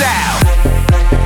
out.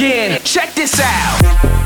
again. Check this out.